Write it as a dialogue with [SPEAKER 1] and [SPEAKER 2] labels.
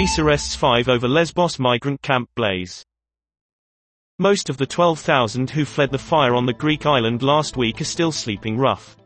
[SPEAKER 1] Greece arrests five over Lesbos migrant camp blaze. Most of the 12,000 who fled the fire on the Greek island last week are still sleeping rough.